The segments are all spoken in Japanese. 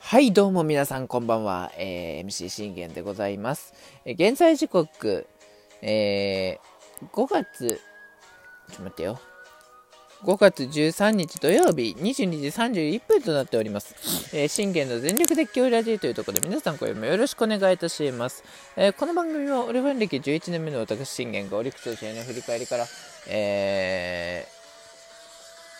はい、どうも皆さんこんばんは。えー MC 信玄でございます。え現在時刻、えー5月、ちょっと待ってよ。5月13日土曜日22時31分となっております。えー信玄の全力絶叫ラジオというところで皆さんこれもよろしくお願いいたします。えーこの番組はオリファン歴11年目の私信玄がオリックス試合の振り返りから、えー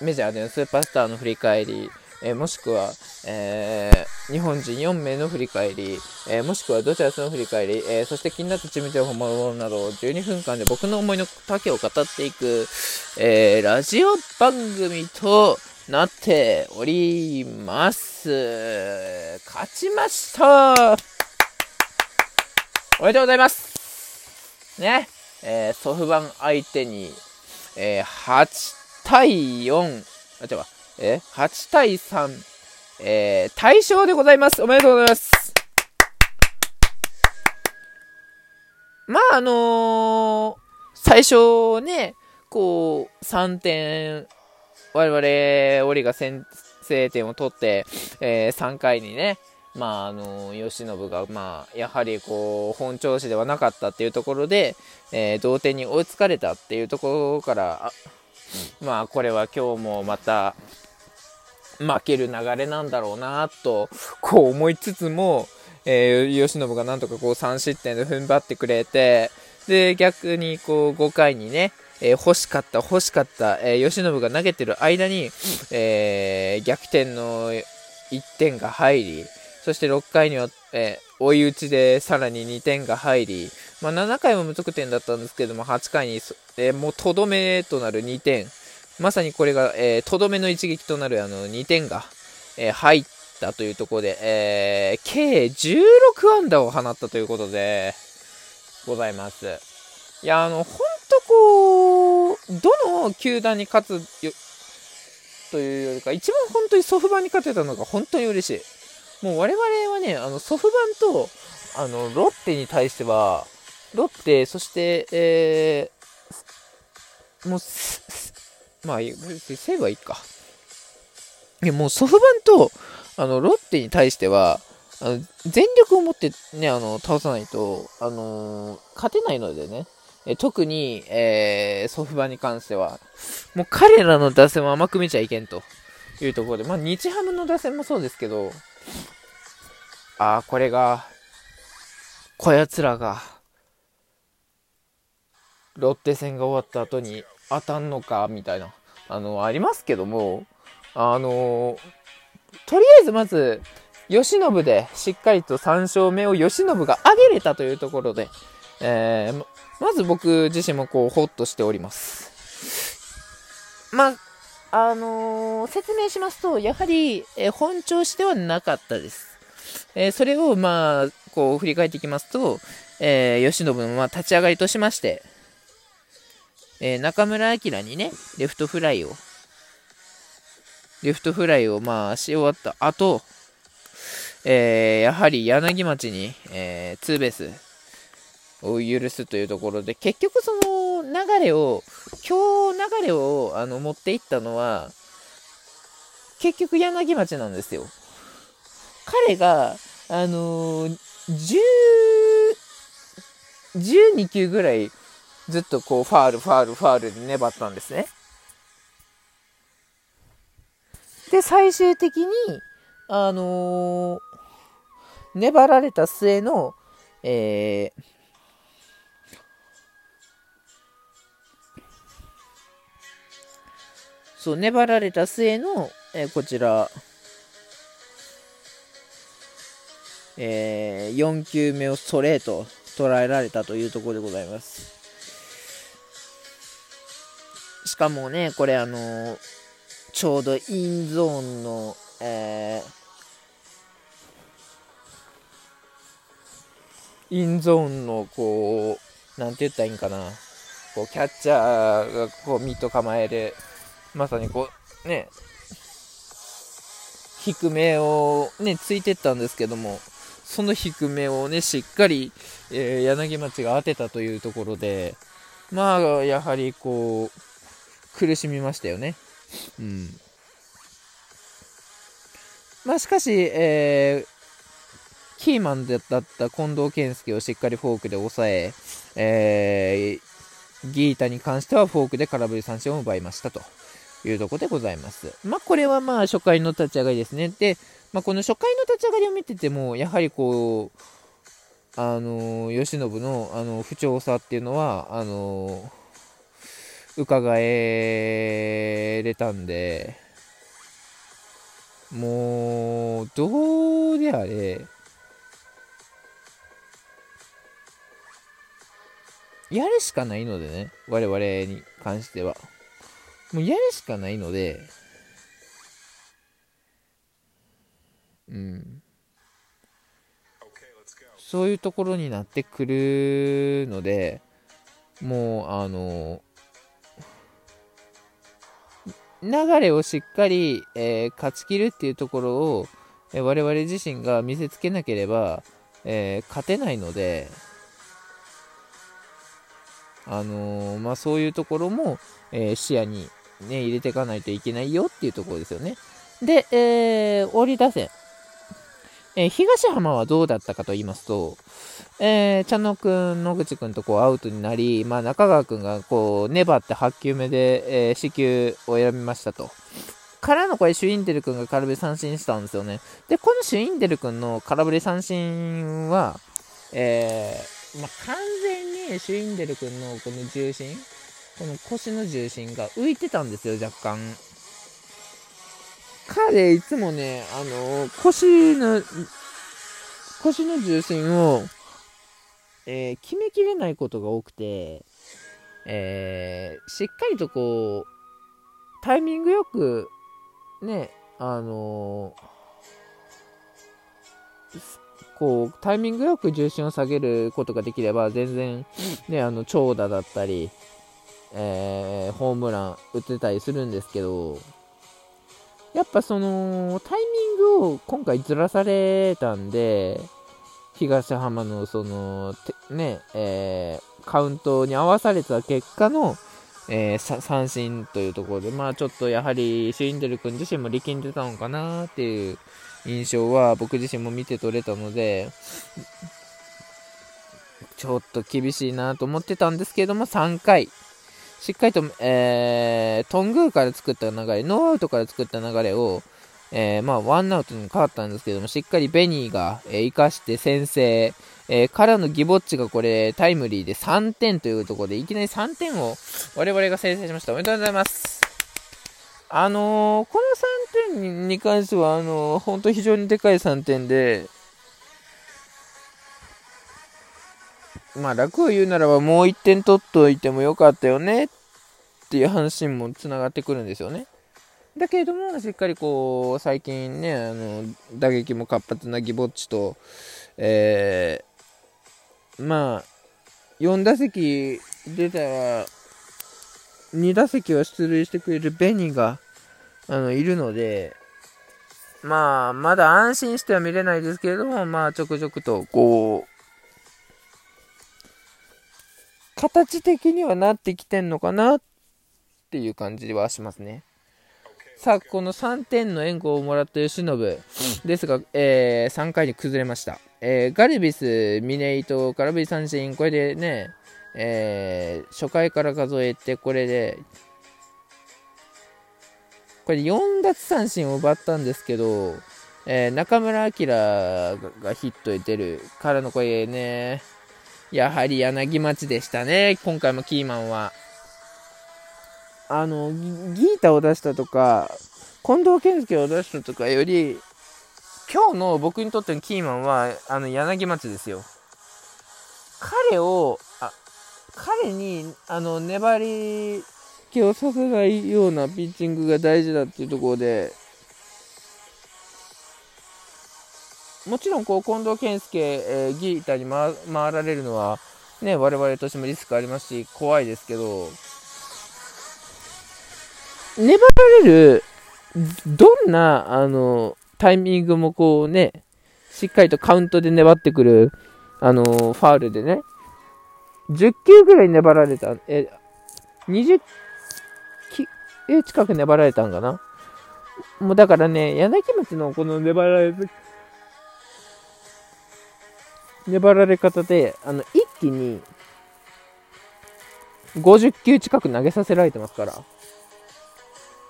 メジャーでのスーパースターの振り返り、えーもしくは、えー日本人4名の振り返り、えーもしくはドジャースの振り返り、えそして気になったチーム情報もなど12分間で僕の思いの丈を語っていく、えラジオ番組となっております。勝ちました!おめでとうございます!ね、えーソフバン相手に、え8対4、あ、違う、え、8対3、えー、大勝でございます。おめでとうございます。まあ、あのー最初ね、こう、3点、我々、オリが先制点を取って、えー3回にね、まあ、あのー、吉信が、まあ、やはりこう、本調子ではなかったっていうところで、えー同点に追いつかれたっていうところから、まあ、これは今日もまた、負ける流れなんだろうなと、こう思いつつも、えー、吉信がなんとかこう3失点で踏ん張ってくれて、で、逆にこう5回にね、えー欲しかった、欲しかった、えー、吉信が投げてる間に、えー逆転の1点が入り、そして6回には、えー追い打ちでさらに2点が入り、まあ、7回も無得点だったんですけども、8回に、えーもうとどめとなる2点、まさにこれが、えーとどめの一撃となるあの2点が、えー入ったというところで、えー計16安打を放ったということでございます。いや、あの、ほんとこう、どの球団に勝つよというよりか、一番本当にソフバンに勝てたのが本当に嬉しい。もう我々はね、あのソフバンとあのロッテに対しては、ロッテ、そして、えーもうす、すまあ、いい西武はいいか。いや、もうソフバンと、あの、ロッテに対しては、あの全力を持ってね、あの、倒さないと、あのー勝てないのでね。え特に、えーソフバンに関しては、もう彼らの打線を甘く見ちゃいけんというところで、まあ、日ハムの打線もそうですけど、ああ、これが、こやつらが、ロッテ戦が終わった後に当たんのか、みたいな、あの、ありますけども、あのとりあえずまず、吉信でしっかりと3勝目を吉信が挙げれたというところで、えーまず僕自身もこう、ほっとしております。まあ、あのー説明しますと、やはり、えー本調子ではなかったです。えそれを、まあ、こう、振り返っていきますと、えー、の、ま、立ち上がりとしまして、えー中村晃にね、レフトフライを、レフトフライを、まあ、し終わった後、えーやはり柳町に、えーツーベースを許すというところで、結局その流れを、今日流れをあの持っていったのは、結局柳町なんですよ。彼が、あのー、10 12球ぐらいずっとこうファール、ファール、ファールで粘ったんですね。で、最終的に、あのー粘られた末の、えーそう、粘られた末の、えーこちら、えー4球目をストレート捉えられたというところでございます。かもね、これあのちょうどインゾーンの、えーインゾーンのこう、なんて言ったらいいんかな、こうキャッチャーがこうミット構える、まさにこう、ね、低めをね、ついてったんですけども、その低めをね、しっかり、えー柳町が当てたというところで、まあ、やはりこう、苦しみましたよね。うん。まあ、しかし、えー、キーマンだった近藤健介をしっかりフォークで抑え、えー、ギータに関してはフォークで空振り三振を奪いましたというところでございます。まあ、これはまあ初回の立ち上がりですね。で、まあ、この初回の立ち上がりを見てても、やはりこう、あの慶喜のあの不調さっていうのはあの伺えれたんでもうどうであれやるしかないのでね我々に関しては。もうやるしかないのでうん。そういうところになってくるので、もう、あの、流れをしっかり、えー、勝ちきるっていうところを、えー、我々自身が見せつけなければ、えー、勝てないので、あのまあ、そういうところも、え視野に、ね、入れていかないといけないよっていうところですよね。で、えー、折り打線。えー、東浜はどうだったかと言いますと、えー、茶野くん、野口くんとこうアウトになり、まあ、中川くんがこう粘って8球目で、えー、死球を選びましたと。からのこれ、シュインデル君が空振り三振したんですよね。で、このシュインデル君の空振り三振は、えー、まあ、完全にシュインデル君のこの重心、この腰の重心が浮いてたんですよ、若干。彼、いつもね、あのー、腰の、腰の重心を、えー、決めきれないことが多くて、えー、しっかりとこう、タイミングよく、ね、あのこう、タイミングよく重心を下げることができれば、全然、ね、あの、長打だったり、えー、ホームラン打ってたりするんですけど、やっぱその、タイミングを今回ずらされたんで、東浜のその、ね、えー、カウントに合わされた結果の、えー、三振というところで、まあちょっとやはりシュインデル君自身も力んでたのかなっていう印象は僕自身も見て取れたので、ちょっと厳しいなと思ってたんですけども、3回、しっかりと、えー、トングーから作った流れ、ノーアウトから作った流れを、えー、まあ、ワンアウトに変わったんですけども、しっかりベニーが、えー、生かして先制、えー、からのギボッチがこれ、タイムリーで3点というところで、いきなり3点を我々が先制しました。おめでとうございます。あのー、この3点に関しては、あのー、本当非常にでかい3点で、まあ楽を言うならばもう1点取っといてもよかったよねっていう話もつながってくるんですよね。だけれども、しっかりこう、最近ね、あの、打撃も活発なギボッチと、えー、まあ、4打席出たら、2打席は出塁してくれるベニが、あの、いるので、まあ、まだ安心しては見れないですけれども、まあ、ちょくちょくと、こう、形的にはなってきてんのかなっていう感じはしますね。さあ、この3点の援護をもらった由伸ですが、えー、3回に崩れました。えー、ガルビス、ミネイト、空振り三振、これでね、えー、初回から数えて、これで、これ4奪三振を奪ったんですけど、えー、中村晃がヒットで出るからのこれね、やはり柳町でしたね、今回もキーマンは。あの、ギータを出したとか、近藤健介を出したとかより、今日の僕にとってのキーマンは、あの、柳町ですよ。彼を、あ、彼に、あの、粘り気をさせないようなピッチングが大事だっていうところで、もちろんこう近藤健介、えー、ギータに回回られるのは、ね、我々としてもリスクありますし、怖いですけど、粘られる、どんな、あの、タイミングもこうね、しっかりとカウントで粘ってくる、あの、ファールでね、10球ぐらい粘られた、え、20え、近く粘られたんかな？もうだからね、柳町のこの粘られ、粘られ方で、あの、一気に、50球近く投げさせられてますから。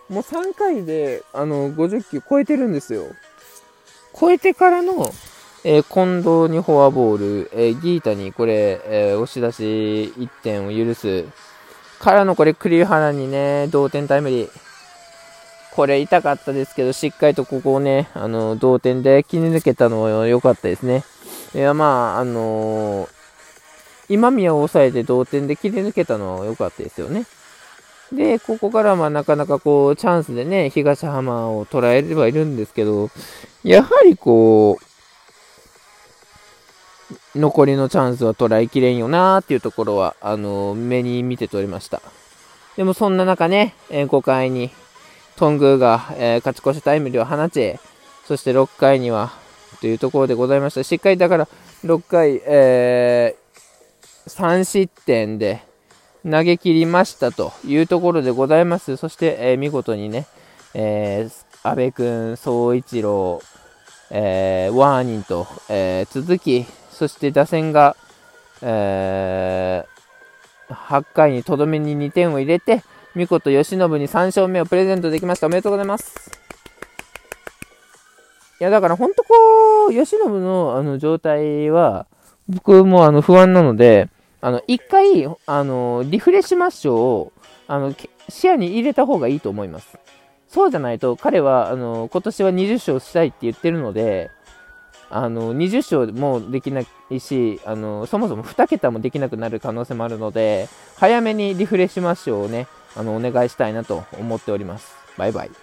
もう3回で、あの、50球超えてるんですよ。超えてからの、えー、近藤にフォアボール、えー、ギータにこれ、えー、押し出し1点を許す。からのこれ、栗原にね、同点タイムリー。これ痛かったですけど、しっかりとここをね、あの、同点で切り抜けたのは良かったですね。いや、まあ、あのー、今宮を抑えて同点で切り抜けたのは良かったですよね。で、ここからまあなかなかこう、チャンスでね、東浜を捉えればいるんですけど、やはりこう、残りのチャンスは捉えきれんよなーっていうところは、あのー、目に見て取れました。でもそんな中ね、えー、5回に、トングーが、えー、勝ち越しタイムリーを放ち、そして6回には、というところでございました。しっかりだから、6回、えー、3失点で投げ切りましたというところでございます。そして、えー、見事にね、えー、安部君、総一郎、えー、ワーニンと、えー、続き、そして打線が、えー、8回にとどめに2点を入れて、見事、慶喜に3勝目をプレゼントできました。おめでとうございます。いや、だから本当こう、慶喜のあの状態は、僕もあの不安なので、あの、一回、あの、リフレッシュマッシュを、あの、視野に入れた方がいいと思います。そうじゃないと、彼は、あの、今年は20勝したいって言ってるので、あの、20勝もできないし、あの、そもそも2桁もできなくなる可能性もあるので、早めにリフレッシュマッシュをね、あの、お願いしたいなと思っております。バイバイ。